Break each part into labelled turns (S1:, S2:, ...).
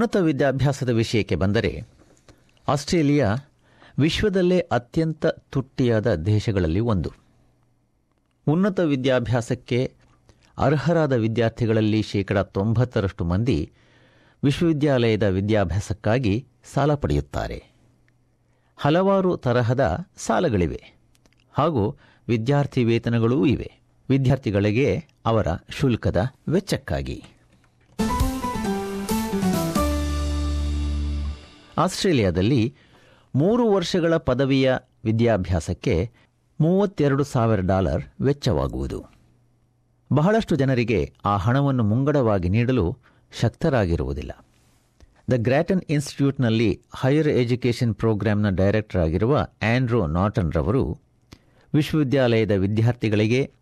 S1: ಉನ್ನತ ವಿದ್ಯಾಭ್ಯಾಸದ ವಿಷಯಕ್ಕೆ ಬಂದರೆ ಆಸ್ಟ್ರೇಲಿಯಾ ವಿಶ್ವದಲ್ಲೇ ಅತ್ಯಂತ ತುಟ್ಟಿಯಾದ ದೇಶಗಳಲ್ಲಿ ಒಂದು. ಉನ್ನತ ವಿದ್ಯಾಭ್ಯಾಸಕ್ಕೆ ಅರ್ಹರಾದ ವಿದ್ಯಾರ್ಥಿಗಳಲ್ಲಿ ಶೇಕಡ ತೊಂಬತ್ತರಷ್ಟು ಮಂದಿ ವಿಶ್ವವಿದ್ಯಾಲಯದ ವಿದ್ಯಾಭ್ಯಾಸಕ್ಕಾಗಿ ಸಾಲ ಪಡೆಯುತ್ತಾರೆ. ಹಲವಾರು ತರಹದ ಸಾಲಗಳಿವೆ. ಹಾಗೂ ವಿದ್ಯಾರ್ಥಿ ವೇತನಗಳೂ ಇವೆ. ವಿದ್ಯಾರ್ಥಿಗಳಿಗೆ ಅವರ ಶುಲ್ಕದ ವೆಚ್ಚಕ್ಕಾಗಿ. ಆಸ್ಟ್ರೇಲಿಯಾದಲ್ಲಿ ಮೂರು ವರ್ಷಗಳ ಪದವಿಯ ವಿದ್ಯಾಭ್ಯಾಸಕ್ಕೆ ಮೂವತ್ತೆರಡು ಸಾವಿರ ಡಾಲರ್ ವೆಚ್ಚವಾಗುವುದು. ಬಹಳಷ್ಟು ಜನರಿಗೆ ಆ ಹಣವನ್ನು ಮುಂಗಡವಾಗಿ ನೀಡಲು ಶಕ್ತರಾಗಿರುವುದಿಲ್ಲ. ದ ಗ್ರ್ಯಾಟನ್ ಇನ್ಸ್ಟಿಟ್ಯೂಟ್ನಲ್ಲಿ ಹೈಯರ್ ಎಜುಕೇಷನ್ ಪ್ರೋಗ್ರಾಂನ ಡೈರೆಕ್ಟರ್ ಆಗಿರುವ ಆಂಡ್ರೋ ನಾಟನ್ ರವರು ವಿಶ್ವವಿದ್ಯಾಲಯದ ವಿದ್ಯಾರ್ಥಿಗಳಿಗೆ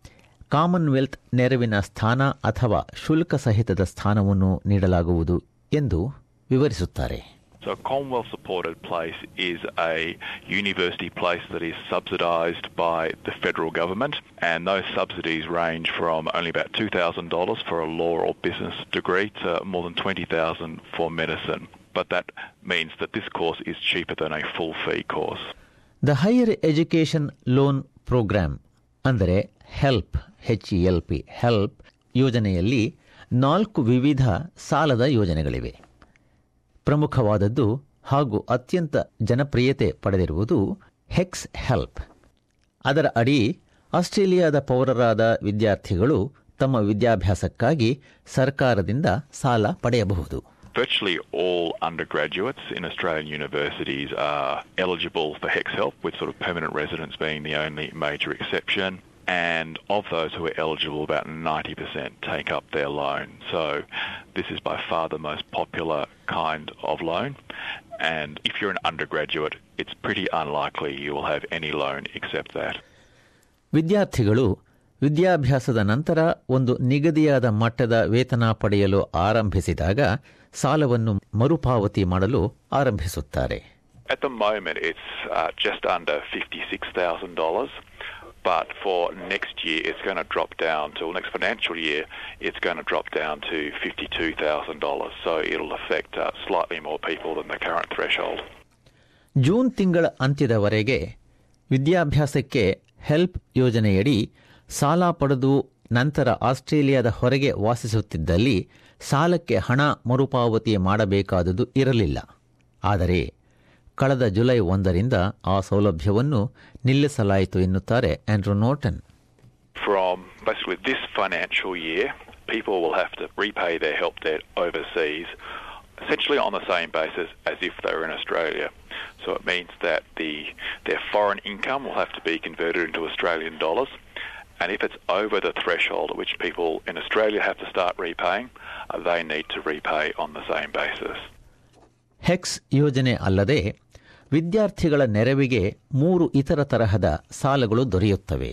S1: ಕಾಮನ್ವೆಲ್ತ್ ನೆರವಿನ ಸ್ಥಾನ ಅಥವಾ ಶುಲ್ಕ ಸಹಿತದ ಸ್ಥಾನವನ್ನು ನೀಡಲಾಗುವುದು ಎಂದು ವಿವರಿಸುತ್ತಾರೆ.
S2: So a Commonwealth supported place is a university place that is subsidised by the federal government and those subsidies range from only about $2,000 for a law or business degree to more than 20000 for medicine. But that means that this course is cheaper than a full fee course.
S1: The higher education loan program ಅಂದರೆ help H E L P help ಯೋಜನೆಯಲ್ಲಿ ನಾಲ್ಕು ವಿವಿಧ ಸಾಲದ ಯೋಜನೆಗಳಿವೆ ಪ್ರಮುಖವಾದದ್ದು ಹಾಗೂ ಅತ್ಯಂತ ಜನಪ್ರಿಯತೆ ಪಡೆದಿರುವುದು ಹೆಕ್ಸ್ ಹೆಲ್ಪ್ ಅದರ ಅಡಿ ಆಸ್ಟ್ರೇಲಿಯಾದ ಪೌರರಾದ ವಿದ್ಯಾರ್ಥಿಗಳು ತಮ್ಮ ವಿದ್ಯಾಭ್ಯಾಸಕ್ಕಾಗಿ ಸರ್ಕಾರದಿಂದ ಸಾಲ ಪಡೆಯಬಹುದು
S2: Virtually all undergraduates in Australian universities are eligible for HEX help, with sort of permanent residence being the only major exception. And of those who are eligible, about 90% take up their loan. So this is by far the most popular kind of loan. And if you're an undergraduate, it's pretty unlikely you will have any loan except that.
S1: ವಿದ್ಯಾರ್ಥಿಗಳು ವಿದ್ಯಾಭ್ಯಾಸದ ನಂತರ ಒಂದು ನಿಗದಿಯಾದ ಮಟ್ಟದ ವೇತನ ಪಡೆಯಲು ಆರಂಭಿಸಿದಾಗ ಸಾಲವನ್ನು ಮರುಪಾವತಿ ಮಾಡಲು ಆರಂಭಿಸುತ್ತಾರೆ
S2: At the moment, it's uh, just under $56,000. But for next year, it's going to drop down to, next financial year, it's going to drop down to $52,000. So it'll affect uh, slightly more people than the current threshold.
S1: June ತಿಂಗಳ ಅಂತ್ಯದವರೆಗೆ ವಿದ್ಯಾಭ್ಯಾಸಕ್ಕೆ help ಯೋಜನೆಯಡಿ ಸಾಲ ಪಡೆದು ನಂತರ ಆಸ್ಟ್ರೇಲಿಯಾದ ಹೊರಗೆ ವಾಸಿಸುತ್ತಿದ್ದಲ್ಲಿ ಸಾಲಕ್ಕೆ ಹಣ ಮರುಪಾವತಿ ಮಾಡಬೇಕಾದುದು ಇರಲಿಲ್ಲ ಆದರೆ ಕಳೆದ ಜುಲೈ ಒಂದರಿಂದ ಆ ಸೌಲಭ್ಯವನ್ನು ನಿಲ್ಲಿಸಲಾಯಿತು ಎನ್ನುತ್ತಾರೆ Andrew Norton
S2: From basically this financial year, people will have to repay their help debt overseas, essentially on the same basis as if they were in Australia. So it means that the their foreign income will have to be converted into Australian dollars. And if it's over the threshold at which people in Australia have to start repaying, uh, they need to repay on the same basis.
S1: HECS ಯೋಜನೆ ಅಲ್ಲದೆ ವಿದ್ಯಾರ್ಥಿಗಳ ನೆರವಿಗೆ ಮೂರು ಇತರ ತರಹದ ಸಾಲಗಳು ದೊರೆಯುತ್ತವೆ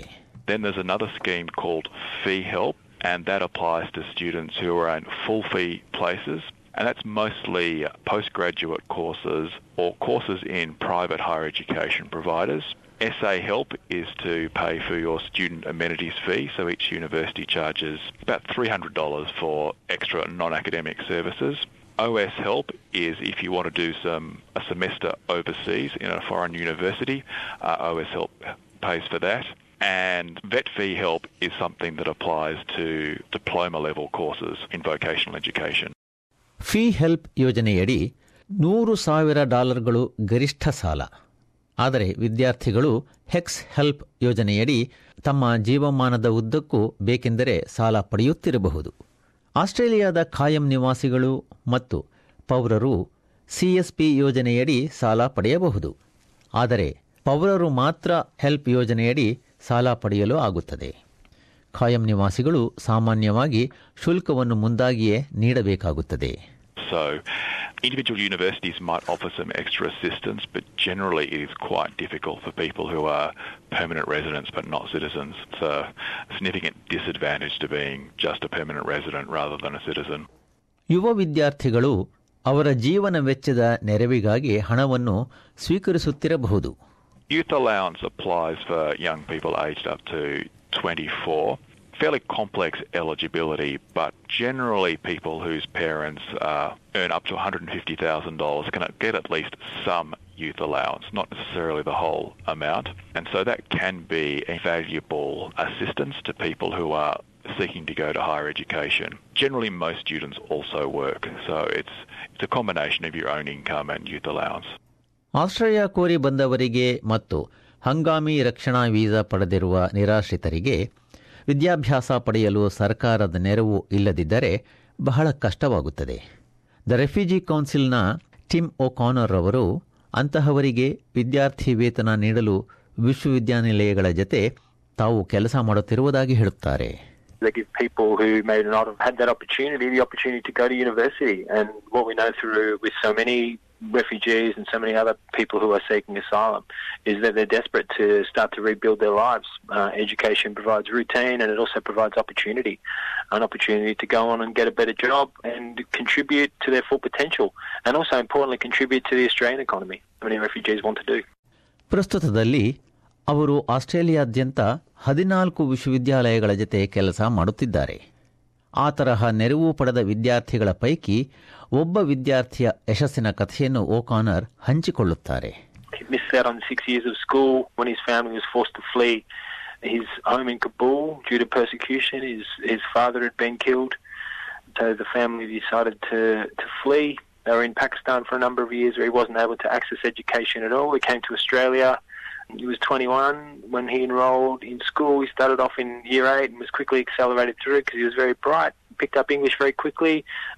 S2: Then there's another scheme called Fee Help, and that applies to students who are in full fee places. And that's mostly postgraduate courses or courses in private higher education providers. SA Help is to pay for your student amenities fee, so each university charges about $300 for extra non-academic services. OS Help is if you want to do some a semester overseas in a foreign university, uh, OS Help pays for that. And Vet Fee Help is something that applies to diploma level courses in vocational education.
S1: Fee help ಯೋಜನೆಯಡಿ ನೂರು ಸಾವಿರ ಡಾಲರ್ಗಳು ಗರಿಷ್ಠ ಸಾಲ ಆದರೆ ವಿದ್ಯಾರ್ಥಿಗಳು hex help ಯೋಜನೆಯಡಿ ತಮ್ಮ ಜೀವಮಾನದ ಉದ್ದಕ್ಕೂ ಬೇಕೆಂದರೆ ಸಾಲ ಪಡೆಯುತ್ತಿರಬಹುದು ಆಸ್ಟ್ರೇಲಿಯಾದ ಖಾಯಂ ನಿವಾಸಿಗಳು ಮತ್ತು ಪೌರರು ಸಿಎಸ್ಪಿ ಯೋಜನೆಯಡಿ ಸಾಲ ಪಡೆಯಬಹುದು. ಆದರೆ ಪೌರರು ಮಾತ್ರ ಹೆಲ್ಪ್ ಯೋಜನೆಯಡಿ ಸಾಲ ಪಡೆಯಲು ಆಗುತ್ತದೆ. ಖಾಯಂ ನಿವಾಸಿಗಳು ಸಾಮಾನ್ಯವಾಗಿ ಶುಲ್ಕವನ್ನು ಮುಂದಾಗಿಯೇ ನೀಡಬೇಕಾಗುತ್ತದೆ.
S2: Individual universities might offer some extra assistance, but generally it is quite difficult for people who are permanent residents but not citizens. It's a significant disadvantage to being just a permanent resident rather than a citizen.
S1: ಯುವ ವಿದ್ಯಾರ್ಥಿಗಳು ಅವರ ಜೀವನ ವೆಚ್ಚದ ನೆರವಿಗಾಗಿ ಹಣವನ್ನು ಸ್ವೀಕರಿಸುತ್ತಿರಬಹುದು
S2: Youth allowance applies for young people aged up to 24. fairly complex eligibility, but generally people whose parents uh, earn up to $150,000 can get at least some youth allowance, not necessarily the whole amount. And so that can be a valuable assistance to people who are seeking to go to higher education. Generally, most students also work, so it's, it's a combination of your own income and youth allowance.
S1: ಆಶ್ರಯ ಕೋರಿ ಬಂದವರಿಗೆ ಮತ್ತು ಹಂಗಾಮಿ ರಕ್ಷಣಾ visa ಪಡೆದಿರುವ ನಿರಾಶ್ರಿತರಿಗೆ ವಿದ್ಯಾಭ್ಯಾಸ ಪಡೆಯಲು ಸರ್ಕಾರದ ನೆರವು ಇಲ್ಲದಿದ್ದರೆ ಬಹಳ ಕಷ್ಟವಾಗುತ್ತದೆ ದ ರೆಫ್ಯೂಜಿ ಕೌನ್ಸಿಲ್ನ ಟಿಮ್ ಒಕಾನರ್ ಅವರು ಅಂತಹವರಿಗೆ ವಿದ್ಯಾರ್ಥಿ ವೇತನ ನೀಡಲು ವಿಶ್ವವಿದ್ಯಾನಿಲಯಗಳ ಜತೆ ತಾವು ಕೆಲಸ ಮಾಡುತ್ತಿರುವುದಾಗಿ ಹೇಳುತ್ತಾರೆ
S3: They give people who may not have had that opportunity the opportunity to go to university. And what we know through with so many refugees and so many other people who are seeking asylum is that they're desperate to start to rebuild their lives. Uh, education provides routine and it also provides opportunity, an opportunity to go on and get a better job and contribute to their full potential, and also importantly contribute to the Australian economy. Many refugees want to do.
S1: ಪ್ರಸ್ತುತದಲ್ಲಿ ಅವರು ಆಸ್ಟ್ರೇಲಿಯಾದ್ಯಂತ ಹದಿನಾಲ್ಕು ವಿಶ್ವವಿದ್ಯಾಲಯಗಳ ಜತೆ ಕೆಲಸ ಮಾಡುತ್ತಿದ್ದಾರೆ ಆ ತರಹ ನೆರವು ಪಡೆದ ವಿದ್ಯಾರ್ಥಿಗಳ ಪೈಕಿ ಒಬ್ಬ ವಿದ್ಯಾರ್ಥಿಯ ಯಶಸ್ಸಿನ ಕಥೆಯನ್ನು ಓಕಾನರ್ ಹಂಚಿಕೊಳ್ಳುತ್ತಾರೆ
S3: He missed out on six years of school when his family was forced to flee his home in Kabul due to persecution. His his father had been killed, so the family decided to to flee. They were in Pakistan for a number of years where he wasn't able to access education at all. He came to Australia. He was 21 when he enrolled in school. He started off in year eight and was quickly accelerated through because he was very bright. Picked up English very quickly.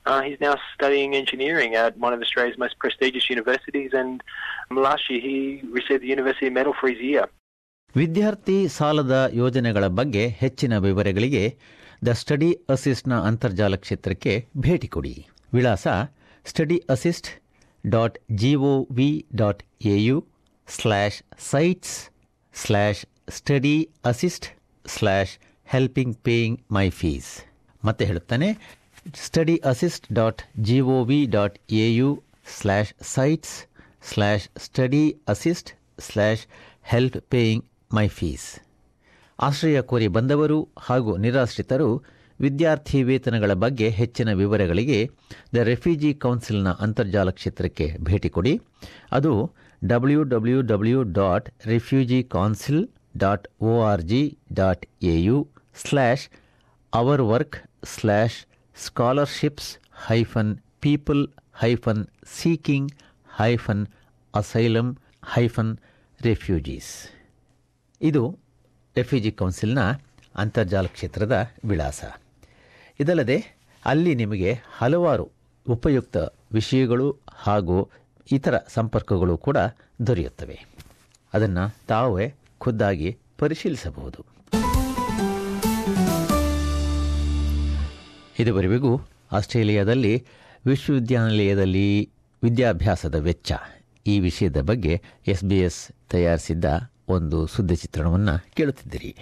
S3: Uh, he's now studying engineering at one of Australia's most prestigious universities, and last year he received the University Medal for his year.
S1: ವಿದ್ಯಾರ್ಥಿ ಸಾಲದ ಯೋಜನೆಗಳ ಬಗ್ಗೆ ಹೆಚ್ಚಿನ ವಿವರಗಳಿಗೆ the study ಅಸಿಸ್ಟ್ನ ಅಂತರ್ಜಾಲ ಕ್ಷೇತ್ರಕ್ಕೆ ಭೇಟಿ ಕೊಡಿ ವಿಳಾಸ study assist dot G O V dot A U slash sites slash study assist slash helping paying my fees ಮತ್ತೆ ಹೇಳುತ್ತಾನೆ study assist dot G O V dot A U slash sites slash study assist slash help paying my fees ಆಶ್ರಯ ಕೋರಿ ಬಂದವರು ಹಾಗೂ ನಿರಾಶ್ರಿತರು ವಿದ್ಯಾರ್ಥಿ ವೇತನಗಳ ಬಗ್ಗೆ ಹೆಚ್ಚಿನ ವಿವರಗಳಿಗೆ ದ ರೆಫ್ಯೂಜಿ ಕೌನ್ಸಿಲ್ನ ಅಂತರ್ಜಾಲ ಕ್ಷೇತ್ರಕ್ಕೆ ಭೇಟಿ ಕೊಡಿ. ಅದು W W W dot refugee council dot O R G dot A U slash our work slash scholarships hyphen people hyphen seeking hyphen asylum hyphen refugees ಇದು ರೆಫ್ಯೂಜಿ ಕೌನ್ಸಿಲ್ನ ಅಂತರ್ಜಾಲ ಕ್ಷೇತ್ರದ ವಿಳಾಸ ಇದಲ್ಲದೆ ಅಲ್ಲಿ ನಿಮಗೆ ಹಲವಾರು ಉಪಯುಕ್ತ ವಿಷಯಗಳು ಹಾಗೂ ಇತರ ಸಂಪರ್ಕಗಳು ಕೂಡ ದೊರೆಯುತ್ತವೆ. ಅದನ್ನು ತಾವೇ ಖುದ್ದಾಗಿ ಪರಿಶೀಲಿಸಬಹುದು. ಇದುವರೆಗೂ ಆಸ್ಟ್ರೇಲಿಯಾದಲ್ಲಿ ವಿಶ್ವವಿದ್ಯಾನಿಲಯದಲ್ಲಿ ವಿದ್ಯಾಭ್ಯಾಸದ ವೆಚ್ಚ. ಈ ವಿಷಯದ ಬಗ್ಗೆ ಎಸ್ ಬಿ ತಯಾರಿಸಿದ್ದ ಒಂದು ಸುದ್ದಿ ಚಿತ್ರಣವನ್ನು ಕೇಳುತ್ತಿದ್ದೀರಿ.